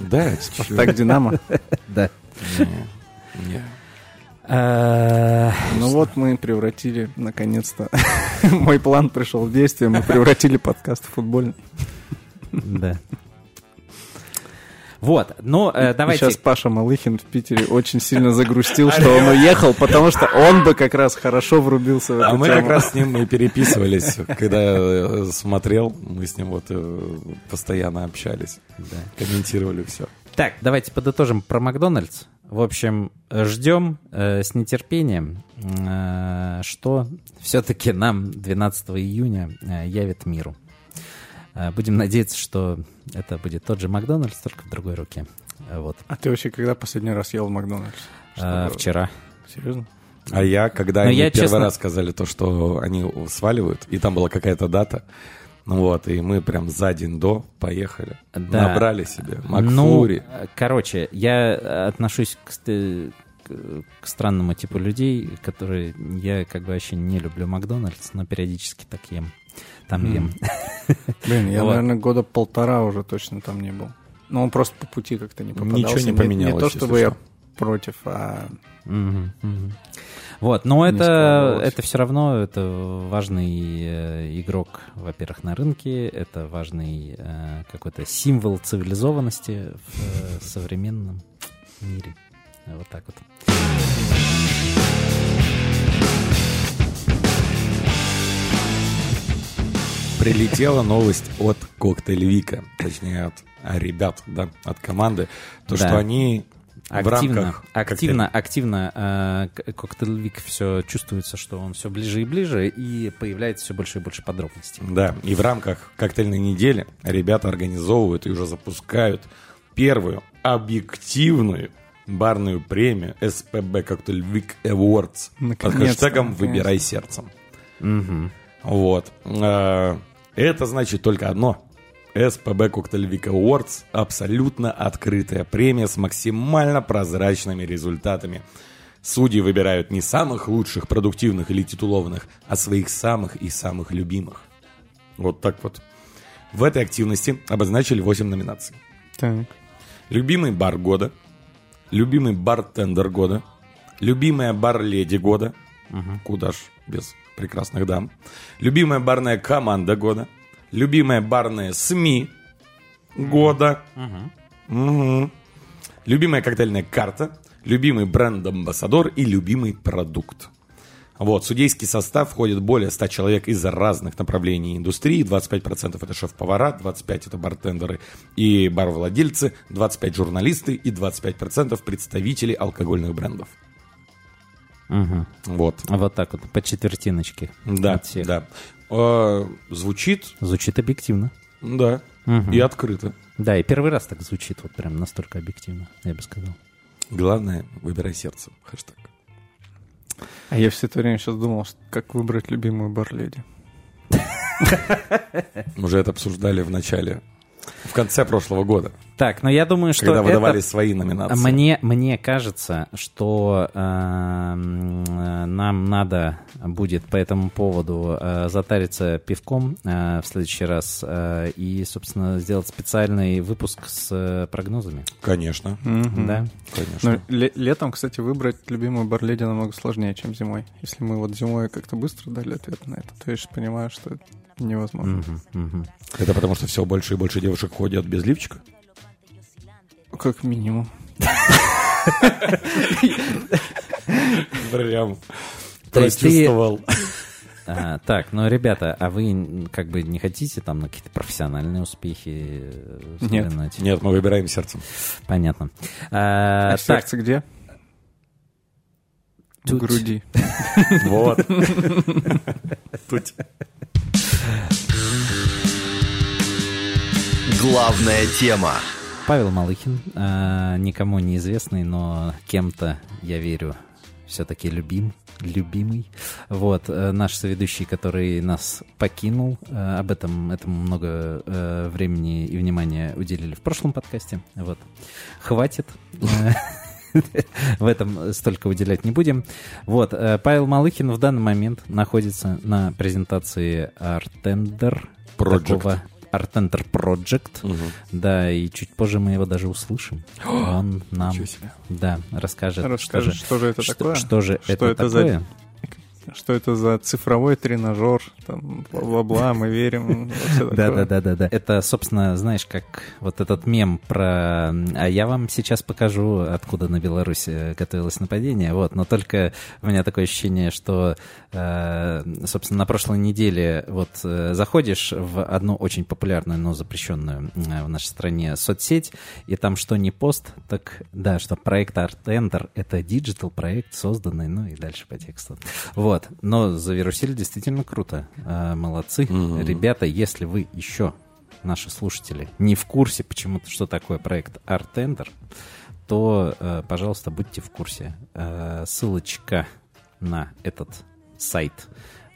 Да, Так, Динамо. Да. Не, не. Э, Ну вот мы превратили, наконец-то, мой план пришел в действие, мы превратили подкаст в футбольный. Да. Вот, ну, э, давайте... Сейчас Паша Малыхин в Питере очень сильно загрустил, что он уехал, потому что он бы как раз хорошо врубился в эту А мы как раз с ним и переписывались, когда э, смотрел, мы с ним вот э, постоянно общались, Да. комментировали все. Так, давайте подытожим про Макдональдс. В общем, ждем э, с нетерпением, э, что все-таки нам 12 июня э, явит миру. Э, будем надеяться, что это будет тот же Макдональдс, только в другой руке. Э, Вот. А ты вообще когда последний раз ел в Макдональдс? Э, вчера. Серьезно? А я, когда Но они я, первый честно- раз сказали то, что они сваливают, и там была какая-то дата, ну вот, и мы прям за день до поехали, Да. набрали себе Ну, Макфлури. э, короче, я отношусь к, к- к странному типу людей, которые я как бы вообще не люблю Макдональдс, но периодически так ем. Там ем. Блин, я, Вот. наверное, года полтора уже точно там не был. Но он просто по пути как-то не попадался. Ничего не поменялось, Не, то, чтобы я. Против, а. Вот, но это, это все равно это важный э, игрок, во-первых, на рынке, это важный э, какой-то символ цивилизованности в э, современном мире. Вот так вот. Прилетела новость от Коктейль Вика, точнее от ребят, да, от команды, то, Да. что они Активно, рамках... активно, активно э, к- Коктейль Вик все чувствуется, что он все ближе и ближе, и появляется все больше и больше подробностей. Да, и в рамках коктейльной недели ребята организовывают и уже запускают первую объективную барную премию СПБ Коктейль Week Awards под Наконец-то, хэштегом наконец-то. «Выбирай сердцем». Мгм. Вот. Э, Это значит только одно. СПБ Коктейль Week Awards – абсолютно открытая премия с максимально прозрачными результатами. Судьи выбирают не самых лучших, продуктивных или титулованных, а своих самых и самых любимых. Вот так вот. В этой активности обозначили 8 номинаций. так. Любимый бар года, любимый бартендер года, любимая бар-леди года, куда ж без прекрасных дам, любимая барная команда года, любимая барная СМИ года, Мгм. любимая коктейльная карта, любимый бренд-амбассадор и любимый продукт. Вот, судейский состав входит более 100 человек из разных направлений индустрии. 25% это шеф-повара, 25% это бартендеры и барвладельцы, 25% журналисты и 25% представители алкогольных брендов. Мгм. Вот. Вот так вот, по четвертиночке. Да, да. Э, звучит, Звучит объективно. да, Мгм. и открыто. Да, и первый раз так звучит, вот прям настолько объективно, я бы сказал. Главное, выбирай сердцем. Хэштег. А я все это время сейчас думал, как выбрать любимую барледи. Мы уже это обсуждали в начале, в конце прошлого года, Так, но я думаю, что когда это- выдавали свои номинации. Мне, мне кажется, что э, нам надо будет по этому поводу э, затариться пивком э, в следующий раз э, и, собственно, сделать специальный выпуск с э, прогнозами. Конечно, Да? конечно. Но ле- летом, кстати, выбрать любимую барледи намного сложнее, чем зимой. Если мы вот зимой как-то быстро дали ответ на это, то я сейчас понимаю, что это невозможно. Мгм, мгм. Это потому, что все больше и больше девушек ходят без лифчика? Как минимум. Прям прочувствовал. А, так, ну, ребята, а вы как бы не хотите там на какие-то профессиональные успехи э, Нет. Нет, мы выбираем сердцем. Понятно. А, А так, сердце где? Тут. В груди. Вот. Тут. Главная тема. Павел Малыхин, а, никому неизвестный, но кем-то, я верю, все-таки любим, любимый. Вот, э, наш соведущий, который нас покинул, э, об этом этому много э, времени и внимания уделили в прошлом подкасте. Вот, хватит. В этом столько уделять не будем. Вот, э, Павел Малыхин в данный момент находится на презентации Artender. Project. такого- Artender Project. Да, и чуть позже мы его даже услышим. Он нам, да, расскажет, Расскажешь, что что же же, это что, такое? что же Что это, это за- такое. Что это за цифровой тренажер? Там, бла-бла-бла, мы верим. во всё Да, такое. да, да, да, да. Это, собственно, знаешь, как вот этот мем про «А я вам сейчас покажу, откуда на Беларуси готовилось нападение». Вот, но только у меня такое ощущение, что, э, собственно, на прошлой неделе вот э, заходишь в одну очень популярную, но запрещенную э, в нашей стране соцсеть, и там что не пост, так да, что проект Artender — это digital проект, созданный, ну и дальше по тексту. Вот, но завирусили действительно круто. Э, Молодцы. Ребята, если вы еще, наши слушатели, не в курсе почему-то, что такое проект Artender, то, э, пожалуйста, будьте в курсе. Э, Ссылочка на этот сайт а,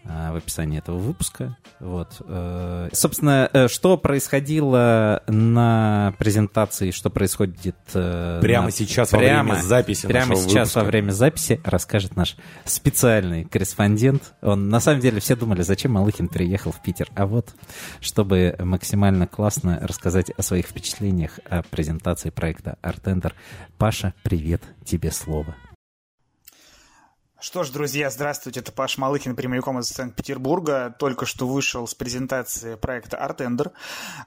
в описании этого выпуска. Вот. Э, собственно, э, что происходило на презентации, что происходит... э, Прямо на- сейчас во прямо- время записи Прямо сейчас выпуска. во время записи расскажет наш специальный корреспондент. Он, на самом деле, все думали, зачем Малыхин приехал в Питер. А вот, чтобы максимально классно рассказать о своих впечатлениях о презентации проекта Artender. Паша, привет, тебе слово. Что ж, друзья, здравствуйте, это Паш Малыхин, прямиком из Санкт-Петербурга. Только что вышел с презентации проекта Artender.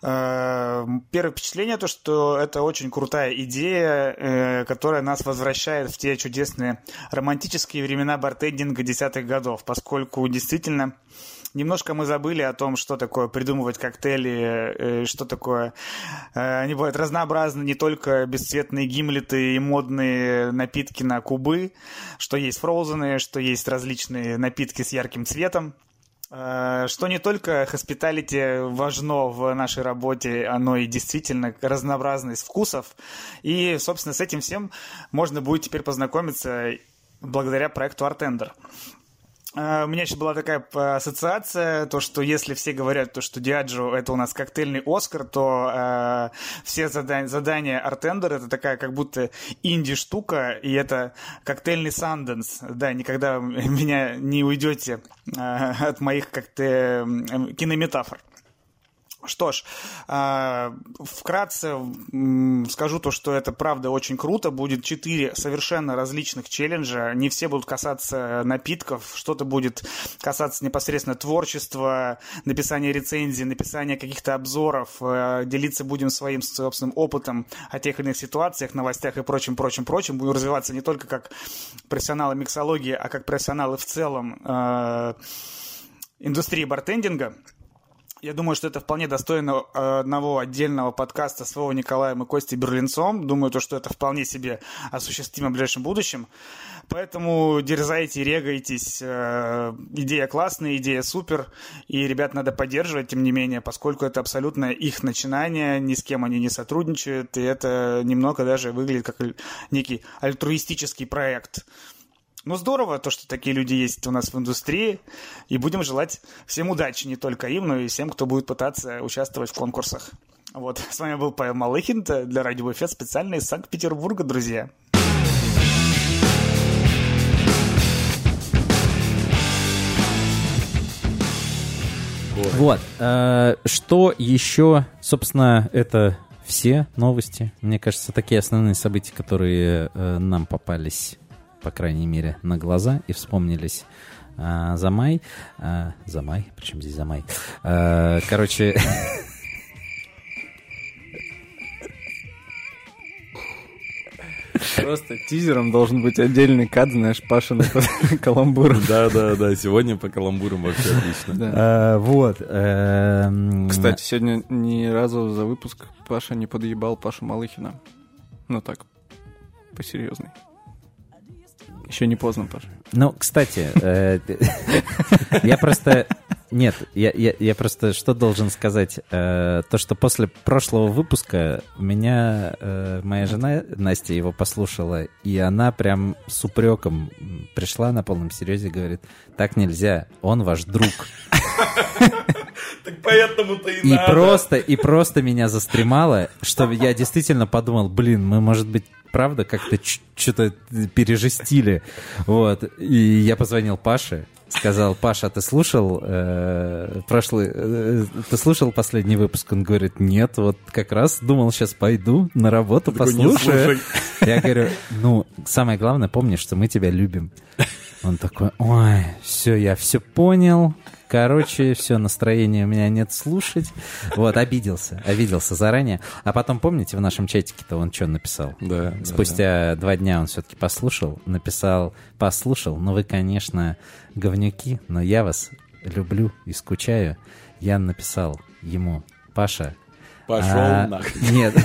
Э, Первое впечатление то, что это очень крутая идея, э, которая нас возвращает в те чудесные романтические времена бартендинга десятых годов, поскольку действительно Немножко мы забыли о том, что такое придумывать коктейли, э, что такое... э, Они бывают разнообразны, не только бесцветные гимлеты и модные напитки на кубы, что есть фроузены, что есть различные напитки с ярким цветом. Э, Что не только хоспиталити важно в нашей работе, оно и действительно разнообразность вкусов. И, собственно, с этим всем можно будет теперь познакомиться благодаря проекту Artender. Э, У меня еще была такая ассоциация, то, что если все говорят, то, что Диаджо это у нас коктейльный Оскар, то э, все задания, задания Артендер это такая как будто инди-штука, и это коктейльный Санденс. Да, никогда меня не уйдете э, от моих как-то э, кинометафор. Что ж, а, вкратце скажу то, что это правда очень круто. Будет четыре совершенно различных челленджа. Не все будут касаться напитков, что-то будет касаться непосредственно творчества, написания рецензий, написания каких-то обзоров. Э, Делиться будем своим собственным опытом о тех или иных ситуациях, новостях и прочим, прочим, прочим. Будем развиваться не только как профессионалы миксологии, а как профессионалы в целом э, индустрии бартендинга. Я думаю, что это вполне достойно э, одного отдельного подкаста с Вовой Николаем и Костей Берлинцом. Думаю, то, что это вполне себе осуществимо в ближайшем будущем. Поэтому дерзайте, регайтесь. Э, Идея классная, идея супер. И ребят надо поддерживать, тем не менее, поскольку это абсолютно их начинание, ни с кем они не сотрудничают, и это немного даже выглядит как некий альтруистический проект. Ну, здорово, то, что такие люди есть у нас в индустрии. И будем желать всем удачи, не только им, но и всем, кто будет пытаться участвовать в конкурсах. Вот, с вами был Павел Малыхин для Радио Буфет специально из Санкт-Петербурга, друзья. Вот. э, Что еще, собственно, это все новости. Мне кажется, такие основные события, которые э, нам попались, по крайней мере, на глаза и вспомнились э, за май. Э, За май? Причем здесь за май? Э, Короче, Просто тизером должен быть отдельный кат, знаешь, Паша на каламбур. Да, да, да. Сегодня по каламбурам вообще отлично. Да. э, вот. эм, Кстати, сегодня ни разу за выпуск Паша не подъебал Пашу Малыхина. Ну так, посерьезный. Еще не поздно, Паша. Ну, кстати, э, я просто... Нет, я, я, я просто что должен сказать? Э, То, что после прошлого выпуска меня э, моя жена Настя его послушала, и она прям с упреком пришла на полном серьезе и говорит, так нельзя, он ваш друг. Так поэтому-то и И просто, и просто меня застремало, что я действительно подумал, блин, мы, может быть, правда как-то что-то пережестили. Вот. И я позвонил Паше, сказал, Паша, ты слушал э, прошлый, э, ты слушал последний выпуск? Он говорит, нет, вот как раз думал, сейчас пойду на работу, Такой, «Не послушаю. слушай». Я говорю, ну, самое главное, помни, что мы тебя любим. Он такой, ой, все, я все понял. Короче, все, настроения у меня нет слушать. Вот, обиделся, обиделся заранее. А потом, помните, в нашем чатике-то он что написал? Да, да, Спустя два дня он все-таки послушал, написал, послушал, ну вы, конечно, говнюки, но я вас люблю и скучаю. Я написал ему, Паша, Пошел а, нахрен. Нет,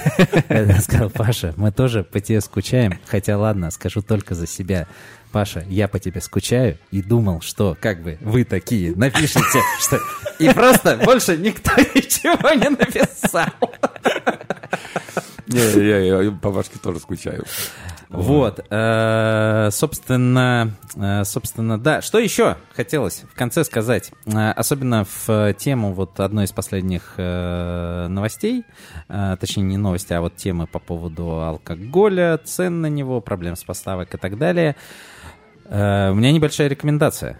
сказал, Паша, мы тоже по тебе скучаем, хотя ладно, скажу только за себя. Паша, я по тебе скучаю и думал, что как бы вы такие напишите, что... И просто больше никто ничего не написал. Не, я, я по Пашке тоже скучаю. Вот, э, собственно, э, собственно, да. Что еще хотелось в конце сказать? Э, особенно в тему вот одной из последних новостей, точнее не новости, а вот темы по поводу алкоголя, цен на него, проблем с поставок и так далее. У меня небольшая рекомендация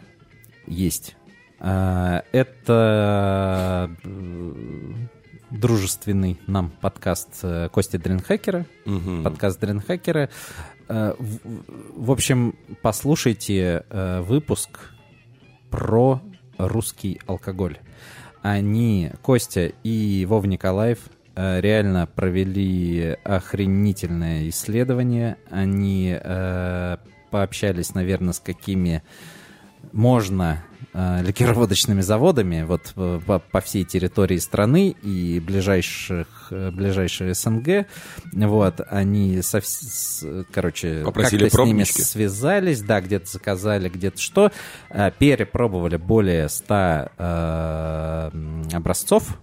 есть. Это дружественный нам подкаст э, Кости Дринхакера. Угу. Подкаст Дринхакера. Э, в, общем, послушайте э, выпуск про русский алкоголь. Они, Костя и Вов Николаев, реально провели охренительное исследование. Они пообщались, наверное, с какими можно э, ликероводочными заводами вот э, по, по всей территории страны и ближайших э, ближайшие СНГ. Вот они со, с, короче попросили как-то с ними связались да где-то заказали где-то что. Э, перепробовали более 100 э, образцов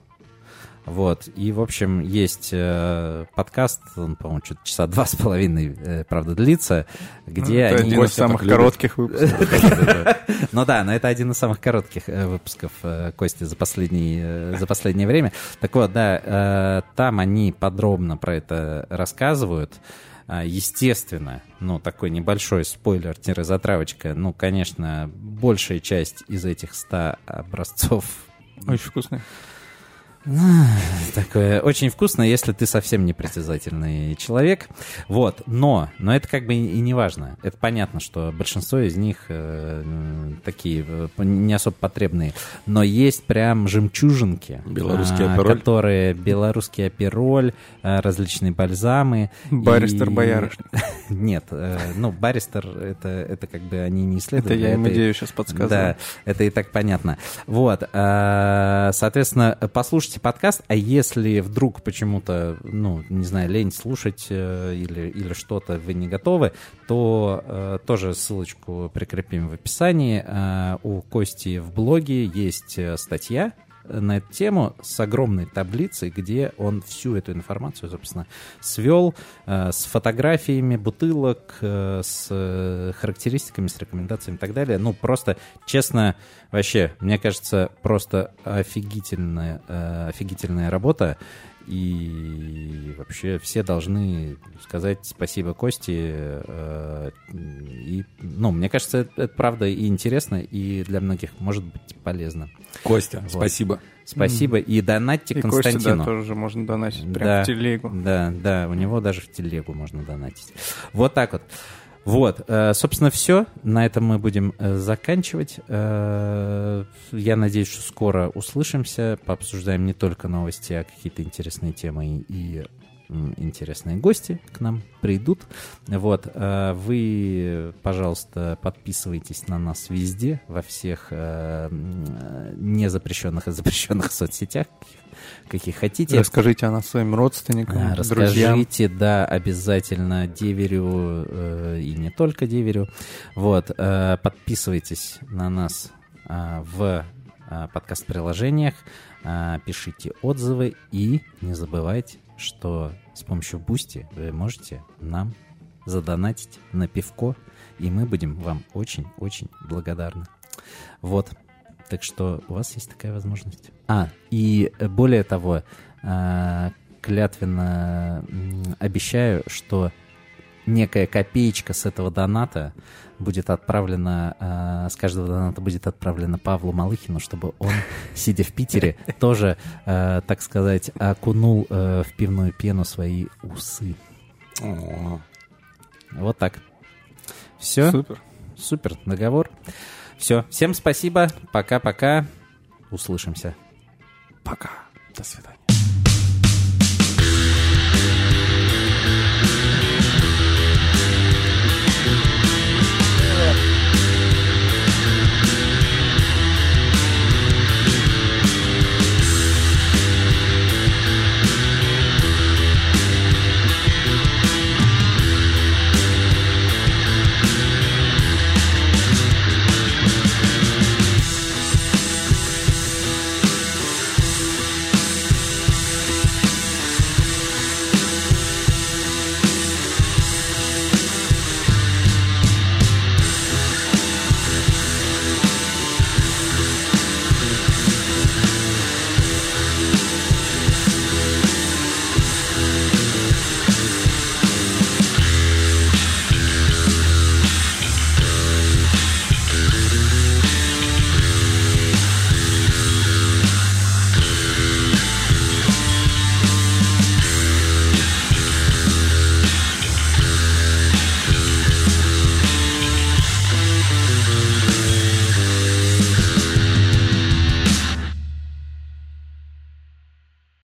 вот, и, в общем, есть э, подкаст, он, по-моему, что-то часа два с половиной, э, правда, длится, где это они... один из самых коротких выпусков. Ну да, но это один из самых коротких э, выпусков э, Кости за, э, за последнее время. Так вот, да, там они подробно про это рассказывают. А, естественно, ну, такой небольшой спойлер-затравочка, ну, конечно, большая часть из этих 100 образцов... Очень вкусная. Такое очень вкусно, если ты совсем непритязательный человек. Вот, но, но это как бы и не важно. Это понятно, что большинство из них э, такие э, не особо потребные. Но есть прям жемчужинки. Белорусский а, апероль. Которые белорусский апероль, а, различные бальзамы. Баристер и... боярышник. Нет, э, ну, баристер, это, это как бы они не исследуют. Это я им идею сейчас подсказываю. Да, это и так понятно. Вот, соответственно, послушайте слушаете подкаст, а если вдруг почему-то, ну, не знаю, лень слушать э, или, или что-то вы не готовы, то э, тоже ссылочку прикрепим в описании. Э, у Кости в блоге есть э, статья, на эту тему с огромной таблицей, где он всю эту информацию, собственно, свел э, с фотографиями бутылок, э, с э, характеристиками, с рекомендациями и так далее. Ну, просто, честно, вообще, мне кажется, просто офигительная, офигительная работа. И вообще все должны сказать спасибо Кости. Э, и, ну, мне кажется, это, это правда и интересно, и для многих может быть полезно. Костя, вот. спасибо. Спасибо. Mm. И донатьте и Константину. Костя, да, тоже можно донатить прямо да, в телегу. Да, да, у него даже в телегу можно донатить. Вот так вот. Вот, э, собственно, все. На этом мы будем э, заканчивать. Э, я надеюсь, что скоро услышимся, пообсуждаем не только новости, а какие-то интересные темы и интересные гости к нам придут. Вот, вы, пожалуйста, подписывайтесь на нас везде, во всех незапрещенных и запрещенных соцсетях, каких хотите. Расскажите о нас своим родственникам, а, Расскажите, друзьям. да, обязательно деверю э, и не только деверю. Вот, э, подписывайтесь на нас э, в э, подкаст-приложениях, э, пишите отзывы и не забывайте, что с помощью Boosty вы можете нам задонатить на пивко, и мы будем вам очень-очень благодарны. Вот. Так что у вас есть такая возможность. А, и более того, а, клятвенно обещаю, что некая копеечка с этого доната будет отправлена, а, с каждого доната будет отправлена Павлу Малыхину, чтобы он, сидя в Питере, тоже, так сказать, окунул в пивную пену свои усы. Вот так. Все? Супер. Супер, договор. Все, всем спасибо, пока-пока, услышимся. Пока, до свидания.